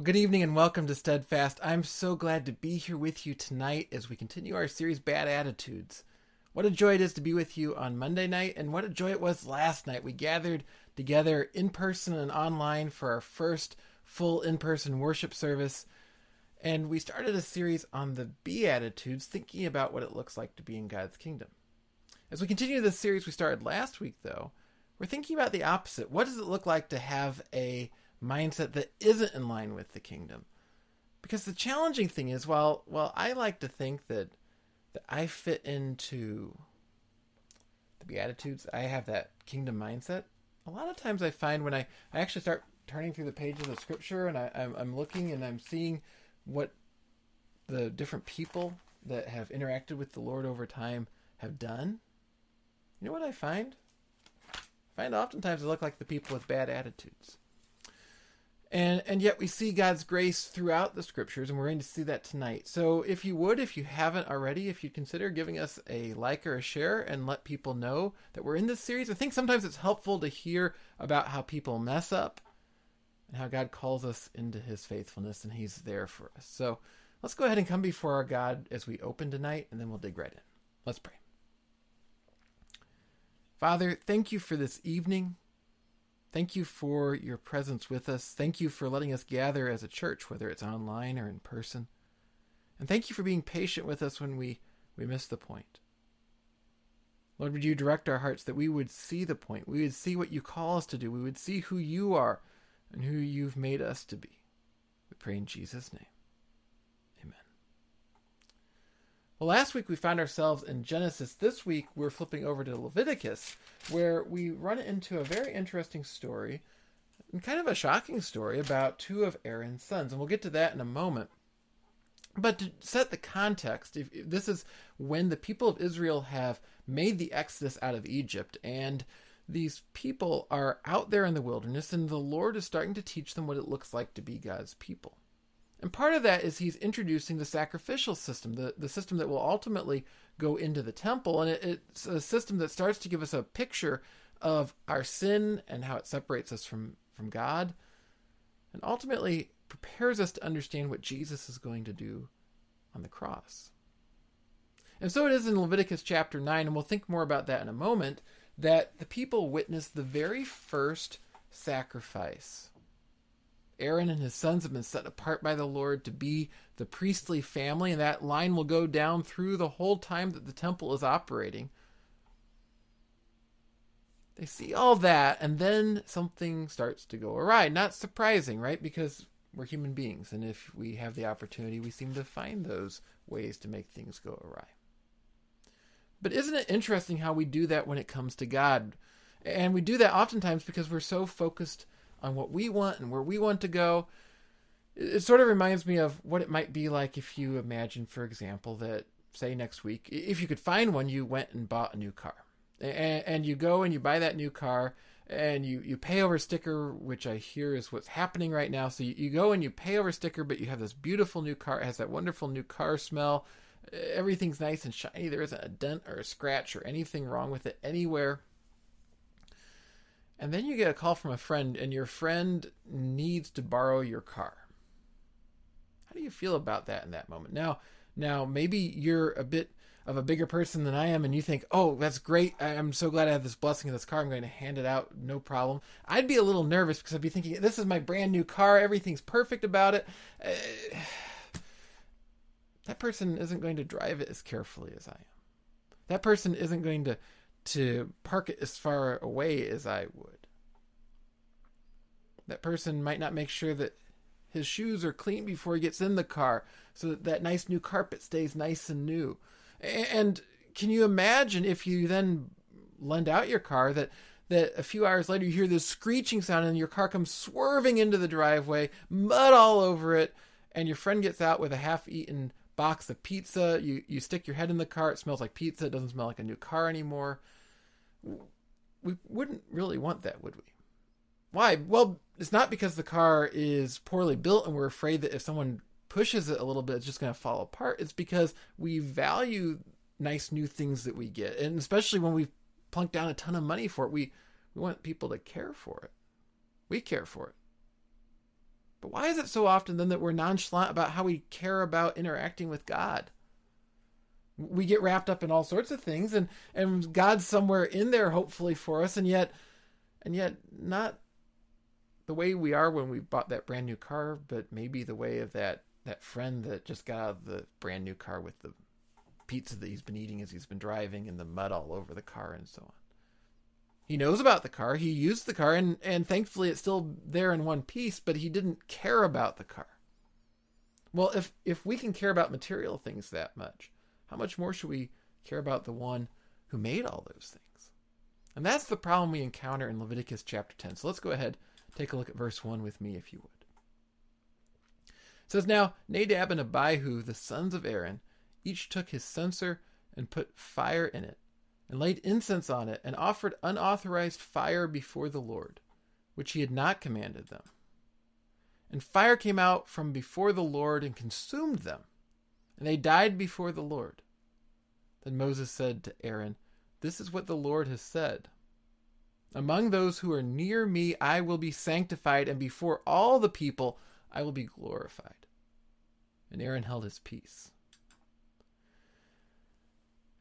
Well, good evening and welcome to Steadfast. I'm so glad to be here with you tonight as we continue our series Bad Attitudes. What a joy it is to be with you on Monday night, and what a joy it was last night. We gathered together in person and online for our first full in person worship service, and we started a series on the Beatitudes, thinking about what it looks like to be in God's kingdom. As we continue this series we started last week, though, we're thinking about the opposite. What does it look like to have a mindset that isn't in line with the kingdom. Because the challenging thing is, while while I like to think that that I fit into the Beatitudes, I have that kingdom mindset. A lot of times I find when I, I actually start turning through the pages of scripture and I, I'm, I'm looking and I'm seeing what the different people that have interacted with the Lord over time have done. You know what I find? I find oftentimes they look like the people with bad attitudes. And and yet we see God's grace throughout the scriptures, and we're going to see that tonight. So if you would, if you haven't already, if you'd consider giving us a like or a share and let people know that we're in this series. I think sometimes it's helpful to hear about how people mess up and how God calls us into his faithfulness and he's there for us. So let's go ahead and come before our God as we open tonight, and then we'll dig right in. Let's pray. Father, thank you for this evening. Thank you for your presence with us. Thank you for letting us gather as a church, whether it's online or in person. And thank you for being patient with us when we, we miss the point. Lord, would you direct our hearts that we would see the point? We would see what you call us to do. We would see who you are and who you've made us to be. We pray in Jesus' name. Well, last week we found ourselves in Genesis. This week we're flipping over to Leviticus, where we run into a very interesting story, and kind of a shocking story about two of Aaron's sons. And we'll get to that in a moment. But to set the context, if, if this is when the people of Israel have made the exodus out of Egypt, and these people are out there in the wilderness, and the Lord is starting to teach them what it looks like to be God's people. And part of that is he's introducing the sacrificial system, the, the system that will ultimately go into the temple. And it, it's a system that starts to give us a picture of our sin and how it separates us from, from God. And ultimately prepares us to understand what Jesus is going to do on the cross. And so it is in Leviticus chapter 9, and we'll think more about that in a moment, that the people witness the very first sacrifice Aaron and his sons have been set apart by the Lord to be the priestly family, and that line will go down through the whole time that the temple is operating. They see all that, and then something starts to go awry. Not surprising, right? Because we're human beings, and if we have the opportunity, we seem to find those ways to make things go awry. But isn't it interesting how we do that when it comes to God? And we do that oftentimes because we're so focused on what we want and where we want to go. It sort of reminds me of what it might be like if you imagine, for example, that say next week, if you could find one, you went and bought a new car, and, and you go and you buy that new car, and you you pay over sticker, which I hear is what's happening right now. So you, you go and you pay over sticker, but you have this beautiful new car. It has that wonderful new car smell. Everything's nice and shiny. There isn't a dent or a scratch or anything wrong with it anywhere. And then you get a call from a friend, and your friend needs to borrow your car. How do you feel about that in that moment? Now, now maybe you're a bit of a bigger person than I am, and you think, "Oh, that's great! I'm so glad I have this blessing of this car. I'm going to hand it out, no problem." I'd be a little nervous because I'd be thinking, "This is my brand new car. Everything's perfect about it." Uh, that person isn't going to drive it as carefully as I am. That person isn't going to to park it as far away as I would. That person might not make sure that his shoes are clean before he gets in the car so that that nice new carpet stays nice and new. And can you imagine if you then lend out your car that that a few hours later you hear this screeching sound and your car comes swerving into the driveway, mud all over it, and your friend gets out with a half-eaten box of pizza. You you stick your head in the car, it smells like pizza, it doesn't smell like a new car anymore we wouldn't really want that, would we? Why? Well, it's not because the car is poorly built and we're afraid that if someone pushes it a little bit, it's just going to fall apart. It's because we value nice new things that we get, and especially when we plunk down a ton of money for it, we we want people to care for it. We care for it. But why is it so often then that we're nonchalant about how we care about interacting with God? We get wrapped up in all sorts of things and, and God's somewhere in there hopefully for us and yet and yet not the way we are when we bought that brand new car, but maybe the way of that that friend that just got out of the brand new car with the pizza that he's been eating as he's been driving and the mud all over the car and so on. He knows about the car, he used the car, and, and thankfully it's still there in one piece, but he didn't care about the car. Well, if, if we can care about material things that much, how much more should we care about the one who made all those things? And that's the problem we encounter in Leviticus chapter 10. So let's go ahead, take a look at verse 1 with me, if you would. It says, Now Nadab and Abihu, the sons of Aaron, each took his censer and put fire in it and laid incense on it, and offered unauthorized fire before the Lord, which he had not commanded them. And fire came out from before the Lord and consumed them, and they died before the Lord. Then Moses said to Aaron, This is what the Lord has said. Among those who are near me, I will be sanctified, and before all the people, I will be glorified. And Aaron held his peace.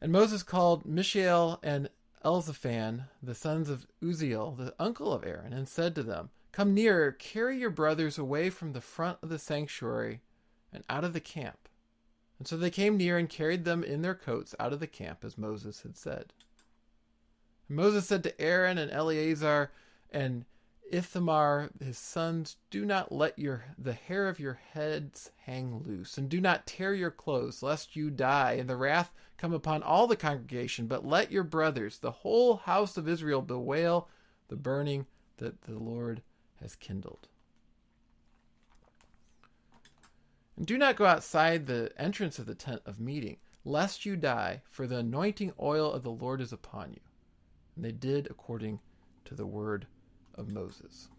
And Moses called Mishael and Elzaphan, the sons of Uzziel, the uncle of Aaron, and said to them, Come nearer, carry your brothers away from the front of the sanctuary and out of the camp. And so they came near and carried them in their coats out of the camp, as Moses had said. And Moses said to Aaron and Eleazar and Ithamar his sons, do not let your the hair of your heads hang loose, and do not tear your clothes, lest you die, and the wrath come upon all the congregation. But let your brothers, the whole house of Israel, bewail the burning that the Lord has kindled. And do not go outside the entrance of the tent of meeting, lest you die, for the anointing oil of the Lord is upon you. And they did according to the word of Moses.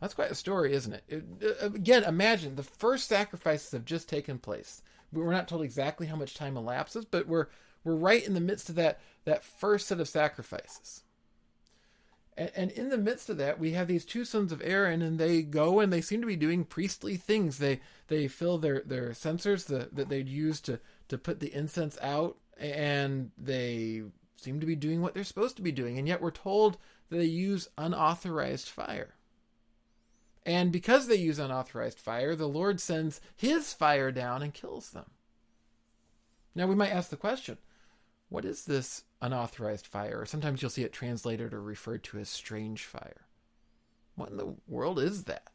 That's quite a story, isn't it? it? Uh, again, imagine the first sacrifices have just taken place. We're not told exactly how much time elapses, but we're we're right in the midst of that that first set of sacrifices. And, and in the midst of that, we have these two sons of Aaron, and they go and they seem to be doing priestly things. They they fill their their censers the, that they'd use to to put the incense out, and they seem to be doing what they're supposed to be doing, and yet we're told that they use unauthorized fire. And because they use unauthorized fire, the Lord sends his fire down and kills them. Now we might ask the question what is this unauthorized fire? Or sometimes you'll see it translated or referred to as strange fire. What in the world is that?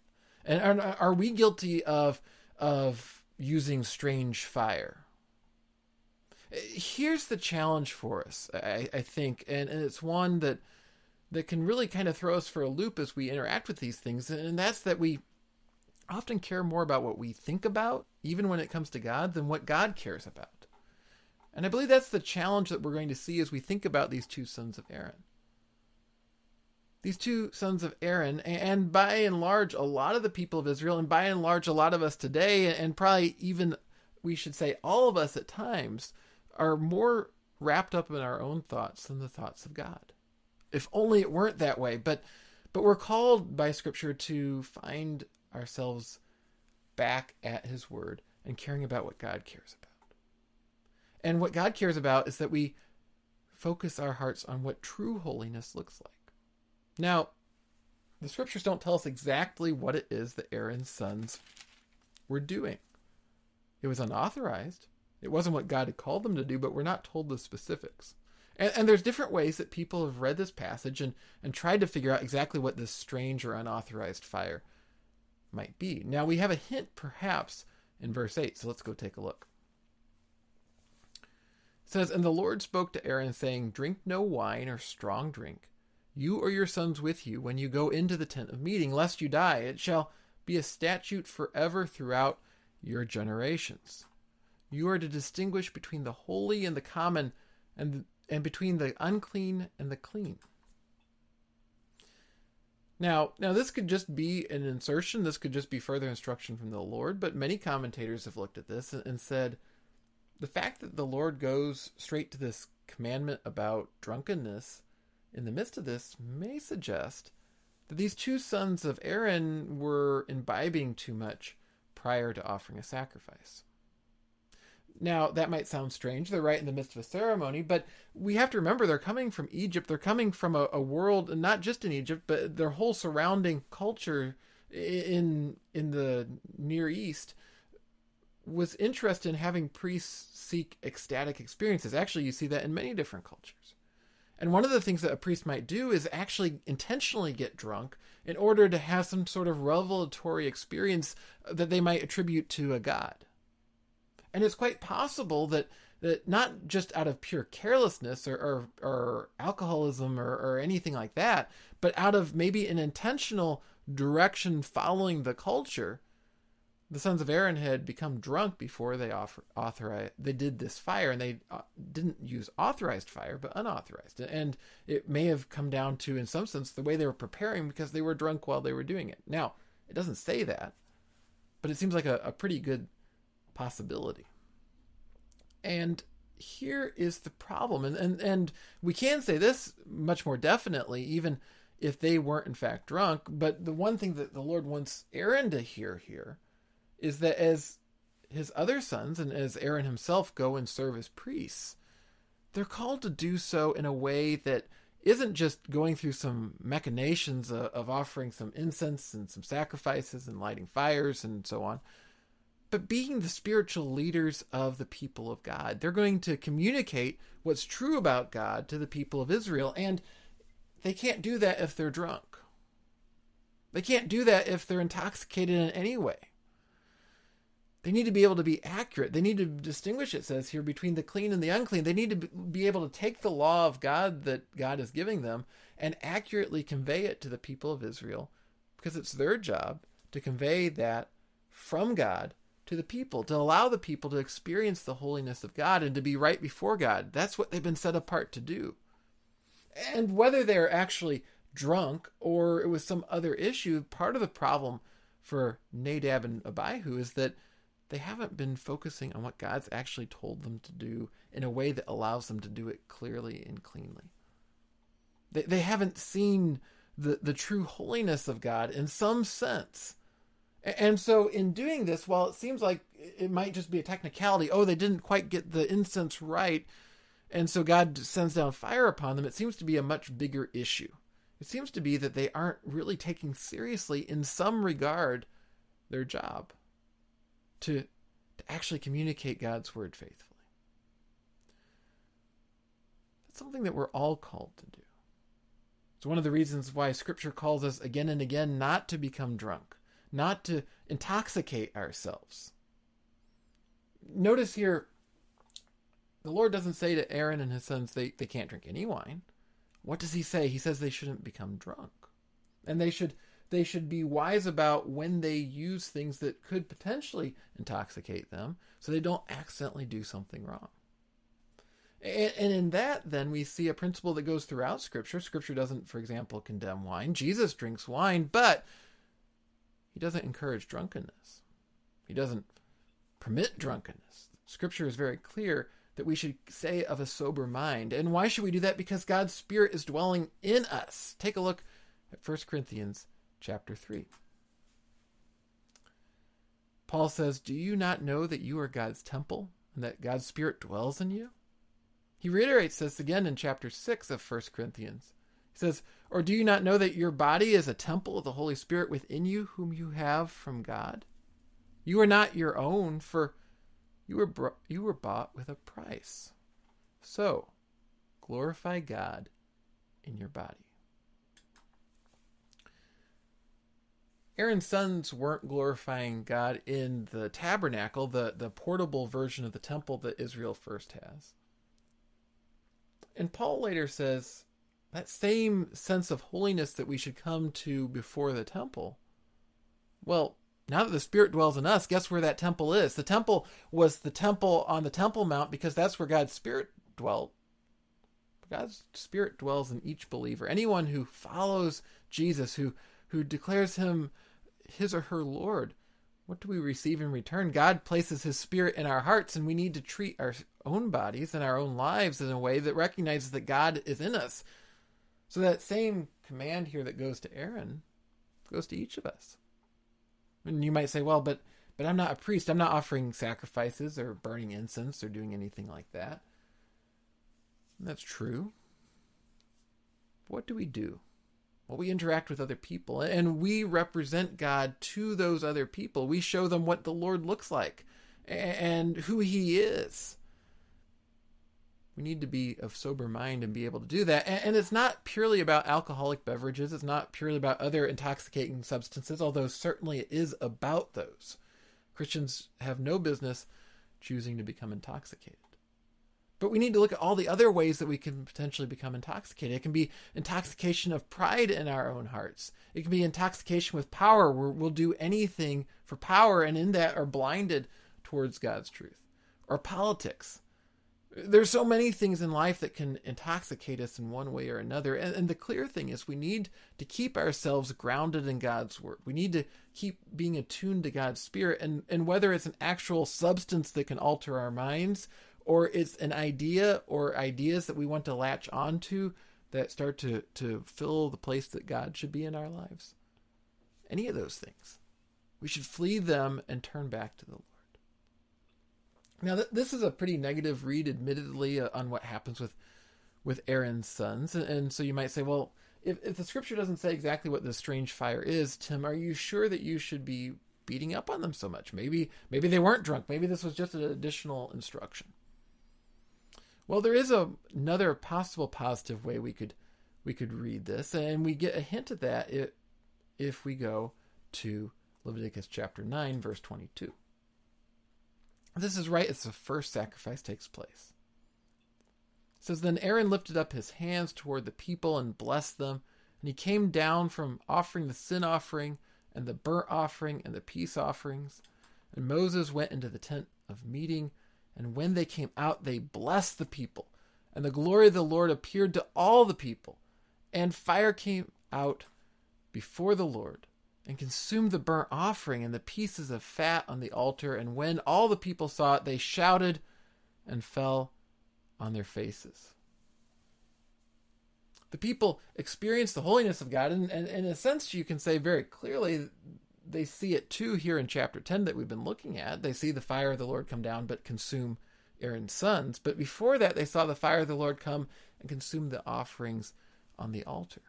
And are, are we guilty of, of using strange fire? Here's the challenge for us, I, I think, and, and it's one that that can really kind of throw us for a loop as we interact with these things, and that's that we often care more about what we think about, even when it comes to God, than what God cares about. And I believe that's the challenge that we're going to see as we think about these two sons of Aaron. These two sons of Aaron, and by and large, a lot of the people of Israel, and by and large, a lot of us today, and probably even we should say all of us at times, are more wrapped up in our own thoughts than the thoughts of God. If only it weren't that way, but but we're called by scripture to find ourselves back at his word and caring about what God cares about. And what God cares about is that we focus our hearts on what true holiness looks like. Now, the scriptures don't tell us exactly what it is that Aaron's sons were doing. It was unauthorized, it wasn't what God had called them to do, but we're not told the specifics. And, and, there's different ways that people have read this passage and, and tried to figure out exactly what this strange or unauthorized fire might be. Now, we have a hint, perhaps, in verse 8, so let's go take a look. It says, And the Lord spoke to Aaron, saying, Drink no wine or strong drink, you or your sons with you, when you go into the tent of meeting, lest you die. It shall be a statute forever throughout your generations. You are to distinguish between the holy and the common, and, and between the unclean and the clean. Now, now this could just be an insertion. This could just be further instruction from the Lord. But many commentators have looked at this and, and said the fact that the Lord goes straight to this commandment about drunkenness in the midst of this may suggest that these two sons of Aaron were imbibing too much prior to offering a sacrifice. Now, that might sound strange. They're right in the midst of a ceremony, but we have to remember they're coming from Egypt. They're coming from a, a world, not just in Egypt, but their whole surrounding culture in in the Near East was interested in having priests seek ecstatic experiences. Actually, you see that in many different cultures. And one of the things that a priest might do is actually intentionally get drunk in order to have some sort of revelatory experience that they might attribute to a god. And it's quite possible that that not just out of pure carelessness or, or, or alcoholism or, or anything like that, but out of maybe an intentional direction following the culture, the sons of Aaron had become drunk before they offer, authorized they did this fire, and they uh, didn't use authorized fire, but unauthorized. And it may have come down to, in some sense, the way they were preparing because they were drunk while they were doing it. Now, it doesn't say that, but it seems like a, a pretty good possibility. And here is the problem, and, and and we can say this much more definitely, even if they weren't in fact drunk. But the one thing that the Lord wants Aaron to hear here is that as his other sons and as Aaron himself go and serve as priests, they're called to do so in a way that isn't just going through some machinations of, of, offering some incense and some sacrifices and lighting fires and so on, but being the spiritual leaders of the people of God. They're going to communicate what's true about God to the people of Israel, and they can't do that if they're drunk. They can't do that if they're intoxicated in any way. They need to be able to be accurate. They need to distinguish, it says here, between the clean and the unclean. They need to be able to take the law of God that God is giving them and accurately convey it to the people of Israel because it's their job to convey that from God to the people, to allow the people to experience the holiness of God and to be right before God. That's what they've been set apart to do. And whether they're actually drunk or it was some other issue, part of the problem for Nadab and Abihu is that they haven't been focusing on what God's actually told them to do in a way that allows them to do it clearly and cleanly. They, they haven't seen the, the true holiness of God in some sense. And so, in doing this, while it seems like it might just be a technicality, oh, they didn't quite get the incense right, and so God sends down fire upon them, it seems to be a much bigger issue. It seems to be that they aren't really taking seriously, in some regard, their job to, to actually communicate God's word faithfully. That's something that we're all called to do. It's one of the reasons why Scripture calls us again and again not to become drunk, not to intoxicate ourselves. Notice here, the Lord doesn't say to Aaron and his sons they, they can't drink any wine. What does he say? He says they shouldn't become drunk. And they should they should be wise about when they use things that could potentially intoxicate them so they don't accidentally do something wrong. And, and, in that, then, we see a principle that goes throughout Scripture. Scripture doesn't, for example, condemn wine. Jesus drinks wine, but he doesn't encourage drunkenness. He doesn't permit drunkenness. Scripture is very clear that we should say of a sober mind. And why should we do that? Because God's Spirit is dwelling in us. Take a look at 1 Corinthians chapter 3. Paul says, Do you not know that you are God's temple and that God's Spirit dwells in you? He reiterates this again in chapter 6 of 1 Corinthians. Says, Or do you not know that your body is a temple of the Holy Spirit within you, whom you have from God? You are not your own, for you were, bro- you were bought with a price. So, glorify God in your body. Aaron's sons weren't glorifying God in the tabernacle, the, the portable version of the temple that Israel first has. And Paul later says that same sense of holiness that we should come to before the temple. Well, now that the Spirit dwells in us, guess where that temple is? The temple was the temple on the Temple Mount because that's where God's Spirit dwelt. God's Spirit dwells in each believer. Anyone who follows Jesus, who who declares him his or her Lord, what do we receive in return? God places his spirit in our hearts, and we need to treat our own bodies and our own lives in a way that recognizes that God is in us. So that same command here that goes to Aaron goes to each of us. And you might say, well, but but I'm not a priest. I'm not offering sacrifices or burning incense or doing anything like that. And that's true. What do we do? Well, we interact with other people and we represent God to those other people. We show them what the Lord looks like and who he is. We need to be of sober mind and be able to do that. And it's not purely about alcoholic beverages, it's not purely about other intoxicating substances, although certainly it is about those. Christians have no business choosing to become intoxicated. But we need to look at all the other ways that we can potentially become intoxicated. It can be intoxication of pride in our own hearts. It can be intoxication with power, where we'll do anything for power and in that are blinded towards God's truth. Or politics. There's so many things in life that can intoxicate us in one way or another. And, and the clear thing is we need to keep ourselves grounded in God's word. We need to keep being attuned to God's spirit. And, and whether it's an actual substance that can alter our minds or it's an idea or ideas that we want to latch onto that start to, to fill the place that God should be in our lives. Any of those things. We should flee them and turn back to the Lord. Now, th- this is a pretty negative read, admittedly, uh, on what happens with with Aaron's sons, and, and so you might say, well, if, if the scripture doesn't say exactly what this strange fire is, Tim, are you sure that you should be beating up on them so much? Maybe maybe they weren't drunk. Maybe this was just an additional instruction. Well, there is a, another possible positive way we could we could read this, and we get a hint of that if, if we go to Leviticus chapter 9, verse 22. This is right as the first sacrifice takes place. It says, Then Aaron lifted up his hands toward the people and blessed them, and he came down from offering the sin offering and the burnt offering and the peace offerings. And Moses went into the tent of meeting and when they came out, they blessed the people. And the glory of the Lord appeared to all the people. And fire came out before the Lord and consumed the burnt offering and the pieces of fat on the altar. And when all the people saw it, they shouted and fell on their faces. The people experienced the holiness of God, and, and, and in a sense, you can say very clearly they see it too here in chapter 10 that we've been looking at. They see the fire of the Lord come down but consume Aaron's sons. But before that, they saw the fire of the Lord come and consume the offerings on the altar.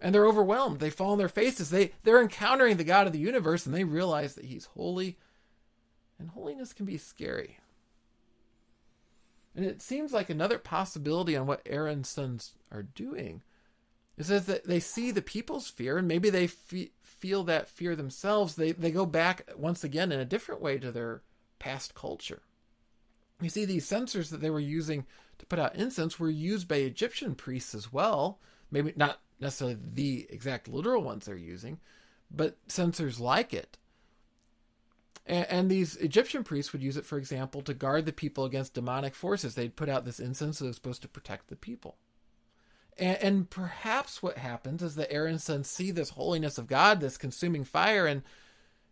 And they're overwhelmed. They fall on their faces. They, they're encountering the God of the universe and they realize that He's holy. And holiness can be scary. And it seems like another possibility on what Aaron's sons are doing says that they see the people's fear and maybe they fe- feel that fear themselves. They, they go back once again in a different way to their past culture. You see, these censers that they were using to put out incense were used by Egyptian priests as well. Maybe not necessarily the exact literal ones they're using, but censers like it. And, and, these Egyptian priests would use it, for example, to guard the people against demonic forces. They'd put out this incense that was supposed to protect the people. And, and perhaps what happens is that Aaron's sons see this holiness of God, this consuming fire, and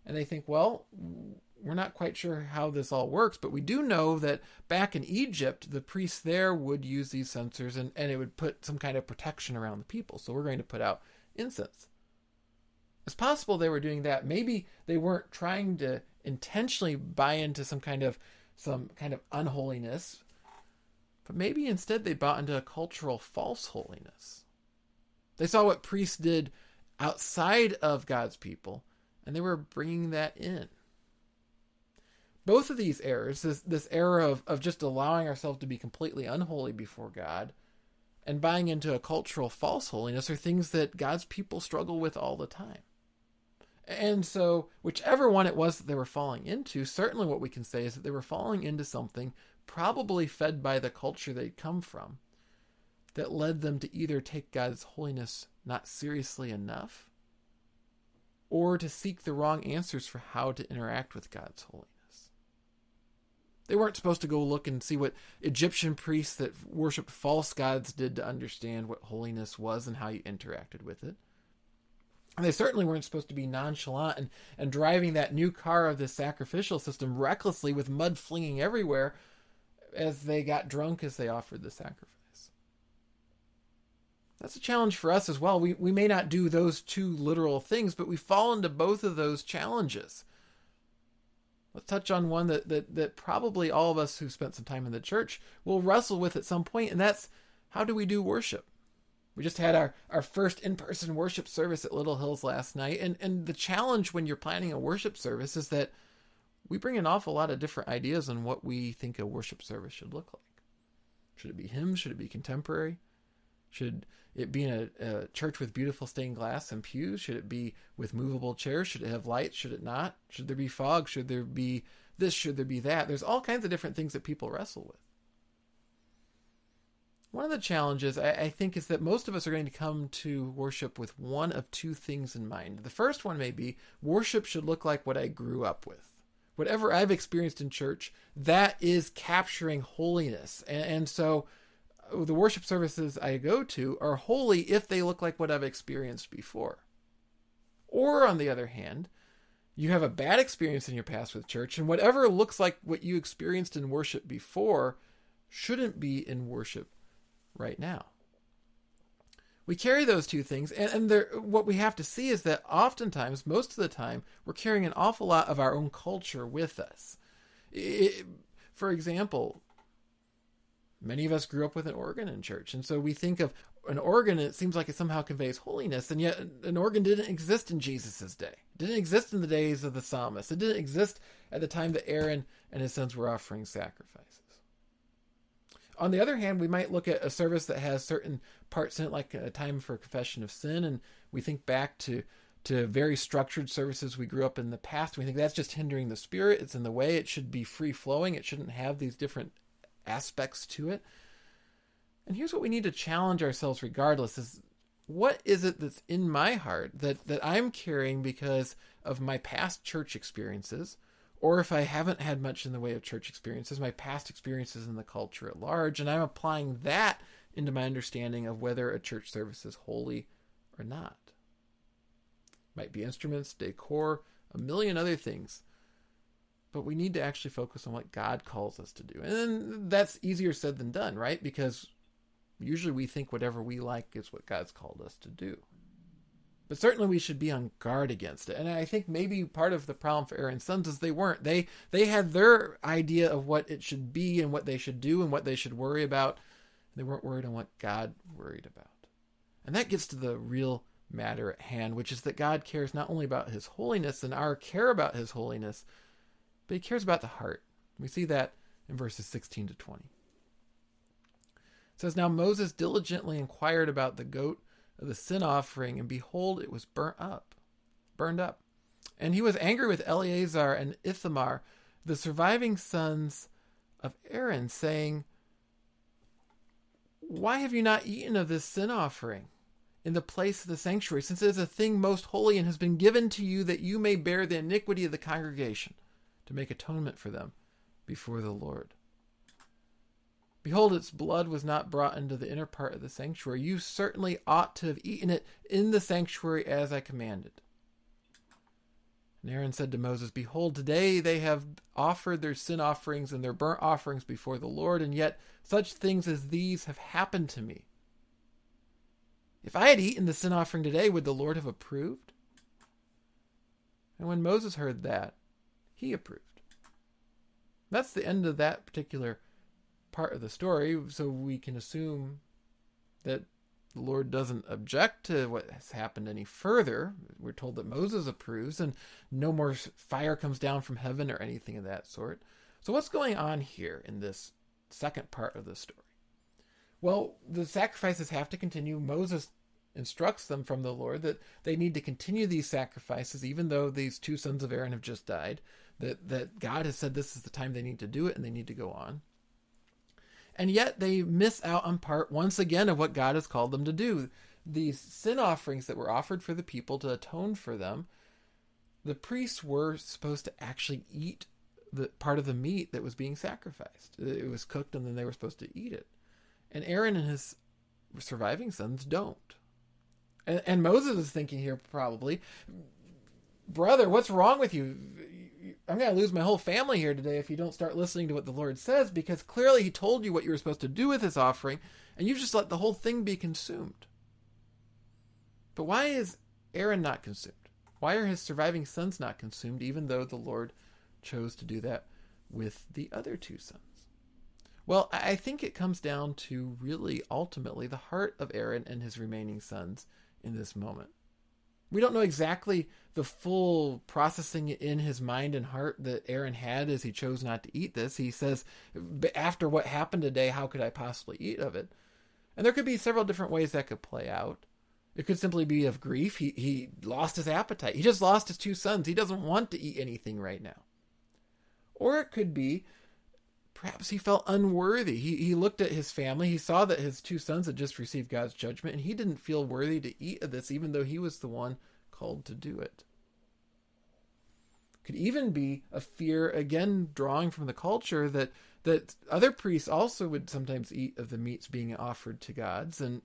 and they think, well, we're not quite sure how this all works, but we do know that back in Egypt, the priests there would use these censers and, and it would put some kind of protection around the people. So we're going to put out incense. It's possible they were doing that. Maybe they weren't trying to intentionally buy into some kind of some kind of unholiness, but maybe instead they bought into a cultural false holiness. They saw what priests did outside of God's people, and they were bringing that in. Both of these errors, this, this error of, of just allowing ourselves to be completely unholy before God and buying into a cultural false holiness, are things that God's people struggle with all the time. And so, whichever one it was that they were falling into, certainly what we can say is that they were falling into something probably fed by the culture they'd come from, that led them to either take God's holiness not seriously enough or to seek the wrong answers for how to interact with God's holiness. They weren't supposed to go look and see what Egyptian priests that worshiped false gods did to understand what holiness was and how you interacted with it. And they certainly weren't supposed to be nonchalant and, and driving that new car of this sacrificial system recklessly with mud flinging everywhere as they got drunk as they offered the sacrifice. That's a challenge for us as well. We, we may not do those two literal things, but we fall into both of those challenges. Let's touch on one that, that, that probably all of us who spent some time in the church will wrestle with at some point, and that's how do we do worship? We just had our, our first in person worship service at Little Hills last night. And, and the challenge when you're planning a worship service is that we bring an awful lot of different ideas on what we think a worship service should look like. Should it be hymns? Should it be contemporary? Should it be in a, a, church with beautiful stained glass and pews? Should it be with movable chairs? Should it have lights? Should it not? Should there be fog? Should there be this? Should there be that? There's all kinds of different things that people wrestle with. One of the challenges, I, I, think, is that most of us are going to come to worship with one of two things in mind. The first one may be worship should look like what I grew up with. Whatever I've experienced in church, that is capturing holiness. And, and so the worship services I go to are holy if they look like what I've experienced before. Or, on the other hand, you have a bad experience in your past with church, and whatever looks like what you experienced in worship before shouldn't be in worship right now. We carry those two things, and, and what we have to see is that oftentimes, most of the time, we're carrying an awful lot of our own culture with us. It, for example, many of us grew up with an organ in church, and so we think of an organ, it seems like it somehow conveys holiness, and yet an organ didn't exist in Jesus' day. It didn't exist in the days of the psalmist. It didn't exist at the time that Aaron and his sons were offering sacrifices. On the other hand, we might look at a service that has certain parts in it, like a time for confession of sin, and we think back to to very structured services we grew up in the past. We think that's just hindering the spirit. It's in the way. It should be free flowing. It shouldn't have these different aspects to it. And here's what we need to challenge ourselves regardless is what is it that's in my heart that, that I'm carrying because of my past church experiences or if I haven't had much in the way of church experiences, my past experiences in the culture at large, and I'm applying that into my understanding of whether a church service is holy or not. Might be instruments, decor, a million other things. But we need to actually focus on what God calls us to do. And that's easier said than done, right? Because usually we think whatever we like is what God's called us to do. But certainly we should be on guard against it. And I think maybe part of the problem for Aaron's sons is they weren't. They they had their idea of what it should be and what they should do and what they should worry about. They weren't worried on what God worried about. And that gets to the real matter at hand, which is that God cares not only about his holiness and our care about his holiness, but he cares about the heart. We see that in verses 16 to 20. It says, Now Moses diligently inquired about the goat of the sin offering, and behold, it was burnt up, burned up. And he was angry with Eleazar and Ithamar, the surviving sons of Aaron, saying, Why have you not eaten of this sin offering in the place of the sanctuary, since it is a thing most holy and has been given to you that you may bear the iniquity of the congregation to make atonement for them before the Lord? Behold, its blood was not brought into the inner part of the sanctuary. You certainly ought to have eaten it in the sanctuary as I commanded. And Aaron said to Moses, Behold, today they have offered their sin offerings and their burnt offerings before the Lord, and yet such things as these have happened to me. If I had eaten the sin offering today, would the Lord have approved? And when Moses heard that, he approved. That's the end of that particular part of the story, so we can assume that the Lord doesn't object to what has happened any further. We're told that Moses approves, and no more fire comes down from heaven or anything of that sort. So, what's going on here in this second part of the story? Well, the sacrifices have to continue. Moses instructs them from the Lord that they need to continue these sacrifices, even though these two sons of Aaron have just died. That that God has said this is the time they need to do it, and they need to go on and yet they miss out on part once again of what God has called them to do. These sin offerings that were offered for the people to atone for them, the priests were supposed to actually eat the part of the meat that was being sacrificed. It was cooked and then they were supposed to eat it. And Aaron and his surviving sons don't. And, and Moses is thinking here probably, brother, what's wrong with you? I'm going to lose my whole family here today if you don't start listening to what the Lord says, because clearly He told you what you were supposed to do with this offering, and you've just let the whole thing be consumed. But why is Aaron not consumed? Why are his surviving sons not consumed, even though the Lord chose to do that with the other two sons? Well, I think it comes down to really ultimately the heart of Aaron and his remaining sons in this moment. We don't know exactly the full processing in his mind and heart that Aaron had as he chose not to eat this. He says, after what happened today, how could I possibly eat of it? And there could be several different ways that could play out. It could simply be of grief. He, he lost his appetite. He just lost his two sons. He doesn't want to eat anything right now. Or it could be perhaps he felt unworthy. He, he looked at his family. He saw that his two sons had just received God's judgment, and he didn't feel worthy to eat of this, even though he was the one called to do it. Could even be a fear, again, drawing from the culture that that other priests also would sometimes eat of the meats being offered to gods, and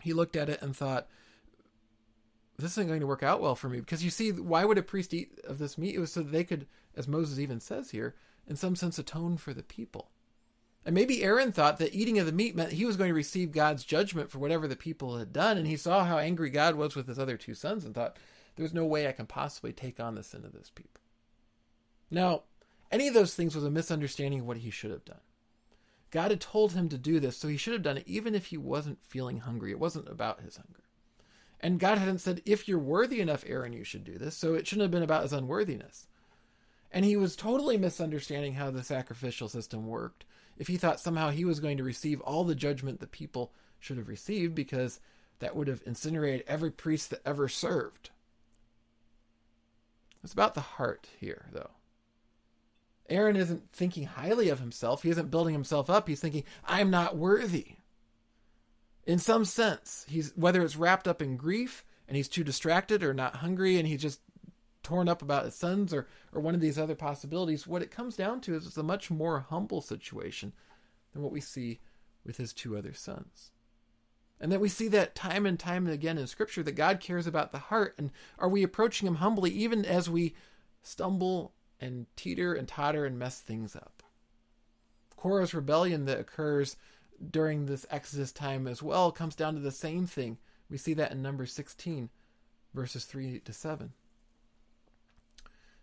he looked at it and thought, "This isn't going to work out well for me." Because you see, why would a priest eat of this meat? It was so that they could, as Moses even says here, in some sense, atone for the people. And maybe Aaron thought that eating of the meat meant he was going to receive God's judgment for whatever the people had done. And he saw how angry God was with his other two sons and thought, there's no way I can possibly take on the sin of this people. Now, any of those things was a misunderstanding of what he should have done. God had told him to do this, so he should have done it even if he wasn't feeling hungry. It wasn't about his hunger. And God hadn't said, if you're worthy enough, Aaron, you should do this, so it shouldn't have been about his unworthiness. And he was totally misunderstanding how the sacrificial system worked if he thought somehow he was going to receive all the judgment the people should have received because that would have incinerated every priest that ever served. It's about the heart here, though. Aaron isn't thinking highly of himself. He isn't building himself up. He's thinking, I'm not worthy. In some sense, he's whether it's wrapped up in grief and he's too distracted or not hungry and he just torn up about his sons or or one of these other possibilities, what it comes down to is it's a much more humble situation than what we see with his two other sons. And that we see that time and time again in Scripture that God cares about the heart. And are we approaching Him humbly even as we stumble and teeter and totter and mess things up? Korah's rebellion that occurs during this Exodus time as well comes down to the same thing. We see that in Numbers 16, verses 3 to 7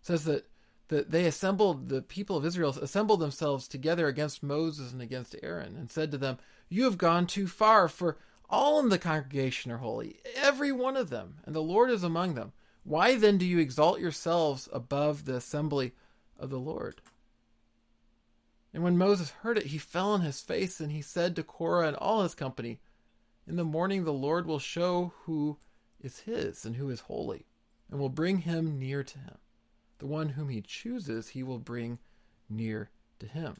says that that they assembled the people of Israel assembled themselves together against Moses and against Aaron and said to them, "You have gone too far, for all in the congregation are holy, every one of them, and the Lord is among them. Why then do you exalt yourselves above the assembly of the Lord?" And when Moses heard it, he fell on his face and he said to Korah and all his company, "In the morning the Lord will show who is his and who is holy, and will bring him near to him." The one whom he chooses, he will bring near to him.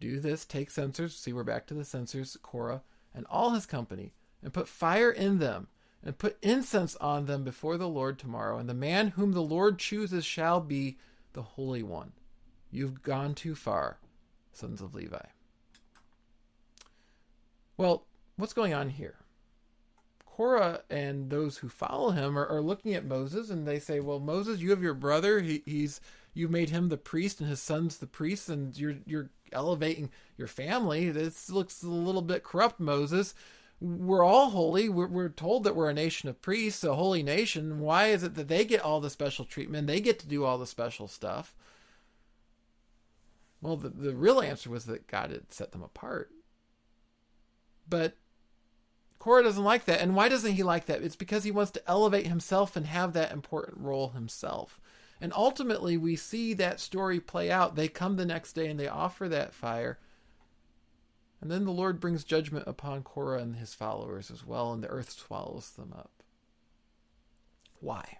Do this, take censers, see we're back to the censers, Korah, and all his company, and put fire in them, and put incense on them before the Lord tomorrow. And the man whom the Lord chooses shall be the Holy One. You've gone too far, sons of Levi. Well, what's going on here? Korah and those who follow him are, are, looking at Moses and they say, "Well, Moses, you have your brother. He, he's you've made him the priest and his son's the priest, and you're you're elevating your family. This looks a little bit corrupt, Moses. We're all holy. We're, we're told that we're a nation of priests, a holy nation. Why is it that they get all the special treatment? They get to do all the special stuff." Well, the, the real answer was that God had set them apart. But Korah doesn't like that. And why doesn't he like that? It's because he wants to elevate himself and have that important role himself. And ultimately, we see that story play out. They come the next day and they offer that fire. And then the Lord brings judgment upon Korah and his followers as well, and the earth swallows them up. Why?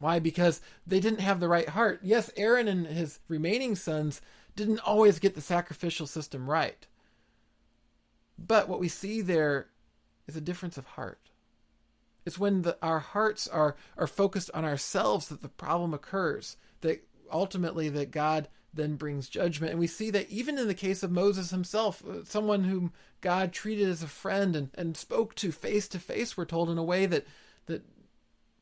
Why? Because they didn't have the right heart. Yes, Aaron and his remaining sons didn't always get the sacrificial system right. But what we see there is a difference of heart. It's when the, our hearts are, are focused on ourselves that the problem occurs, that ultimately that God then brings judgment. And we see that even in the case of Moses himself, uh, someone whom God treated as a friend and, and spoke to face to face, we're told in a way that, that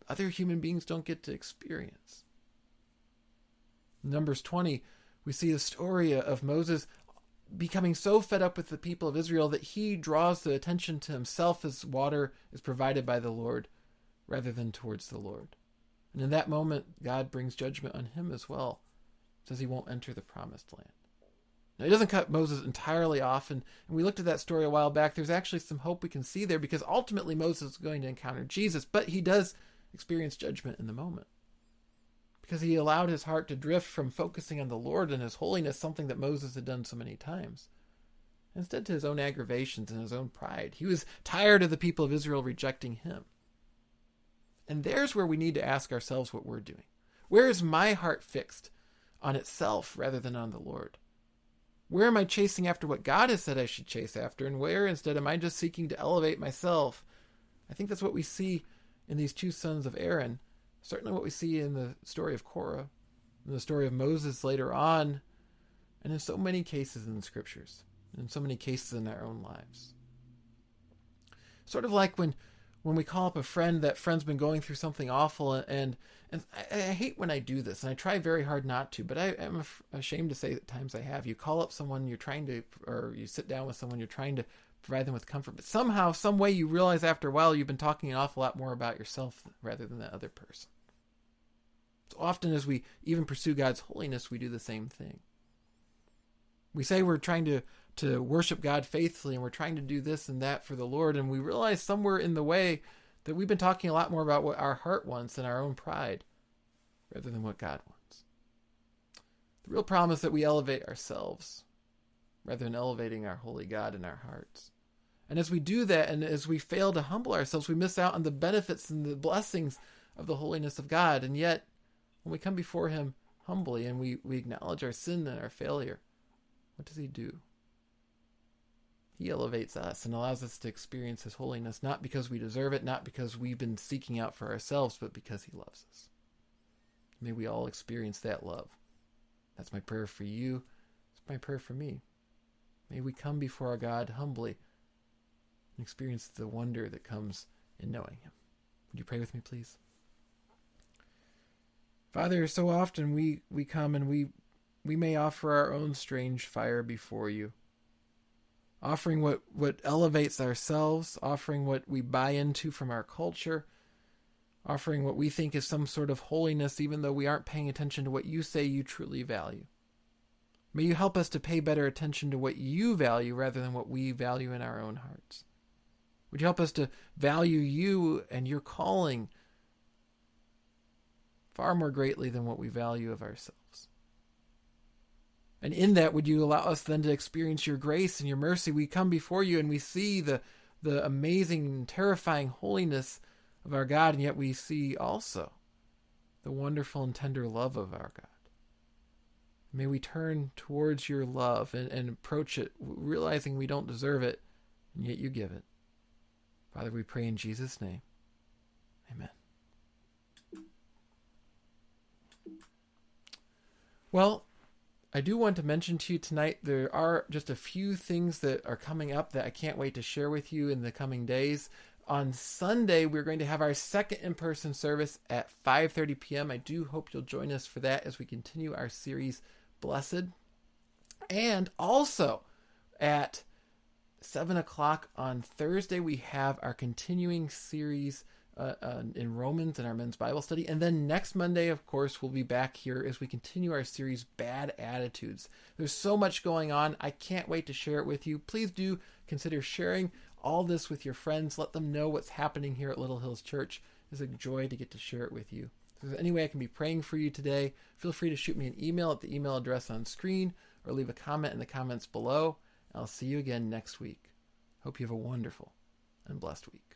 other human beings don't get to experience. Numbers 20, we see the story of Moses becoming so fed up with the people of Israel that he draws the attention to himself as water is provided by the Lord rather than towards the Lord. And in that moment, God brings judgment on him as well, says he won't enter the promised land. Now, he doesn't cut Moses entirely off, and, and we looked at that story a while back. There's actually some hope we can see there because ultimately Moses is going to encounter Jesus, but he does experience judgment in the moment because he allowed his heart to drift from focusing on the Lord and his holiness, something that Moses had done so many times, instead to his own aggravations and his own pride. He was tired of the people of Israel rejecting him. And there's where we need to ask ourselves what we're doing. Where is my heart fixed on itself rather than on the Lord? Where am I chasing after what God has said I should chase after? And where instead am I just seeking to elevate myself? I think that's what we see in these two sons of Aaron certainly what we see in the story of Korah, in the story of Moses later on, and in so many cases in the scriptures, in so many cases in our own lives. Sort of like when when we call up a friend that friend's been going through something awful and and I, I hate when I do this and I try very hard not to but I am ashamed to say at times I have you call up someone you're trying to or you sit down with someone you're trying to provide them with comfort. But somehow, some way, you realize after a while you've been talking an awful lot more about yourself rather than the other person. So often, as we even pursue God's holiness, we do the same thing. We say we're trying to to worship God faithfully and we're trying to do this and that for the Lord, and we realize somewhere in the way that we've been talking a lot more about what our heart wants and our own pride rather than what God wants. The real problem is that we elevate ourselves rather than elevating our holy God in our hearts. And as we do that, and as we fail to humble ourselves, we miss out on the benefits and the blessings of the holiness of God. And yet, when we come before Him humbly and we, we acknowledge our sin and our failure, what does He do? He elevates us and allows us to experience His holiness, not because we deserve it, not because we've been seeking out for ourselves, but because He loves us. May we all experience that love. That's my prayer for you. It's my prayer for me. May we come before our God humbly and experience the wonder that comes in knowing Him. Would you pray with me, please? Father, so often we, we come and we we may offer our own strange fire before you. Offering what, what elevates ourselves, offering what we buy into from our culture, offering what we think is some sort of holiness, even though we aren't paying attention to what you say you truly value. May you help us to pay better attention to what you value rather than what we value in our own hearts. Would you help us to value you and your calling far more greatly than what we value of ourselves? And in that, would you allow us then to experience your grace and your mercy? We come before you and we see the, the amazing, terrifying holiness of our God, and yet we see also the wonderful and tender love of our God. May we turn towards your love and, and approach it realizing we don't deserve it, and yet you give it. Father, we pray in Jesus' name. Amen. Well, I do want to mention to you tonight there are just a few things that are coming up that I can't wait to share with you in the coming days. On Sunday, we're going to have our second in-person service at 5:30 p.m. I do hope you'll join us for that as we continue our series Blessed. And also at 7 o'clock on Thursday, we have our continuing series uh, uh, in Romans in our men's Bible study. And then next Monday, of course, we'll be back here as we continue our series, Bad Attitudes. There's so much going on. I can't wait to share it with you. Please do consider sharing all this with your friends. Let them know what's happening here at Little Hills Church. It's a joy to get to share it with you. If there's any way I can be praying for you today, feel free to shoot me an email at the email address on screen or leave a comment in the comments below. I'll see you again next week. Hope you have a wonderful and blessed week.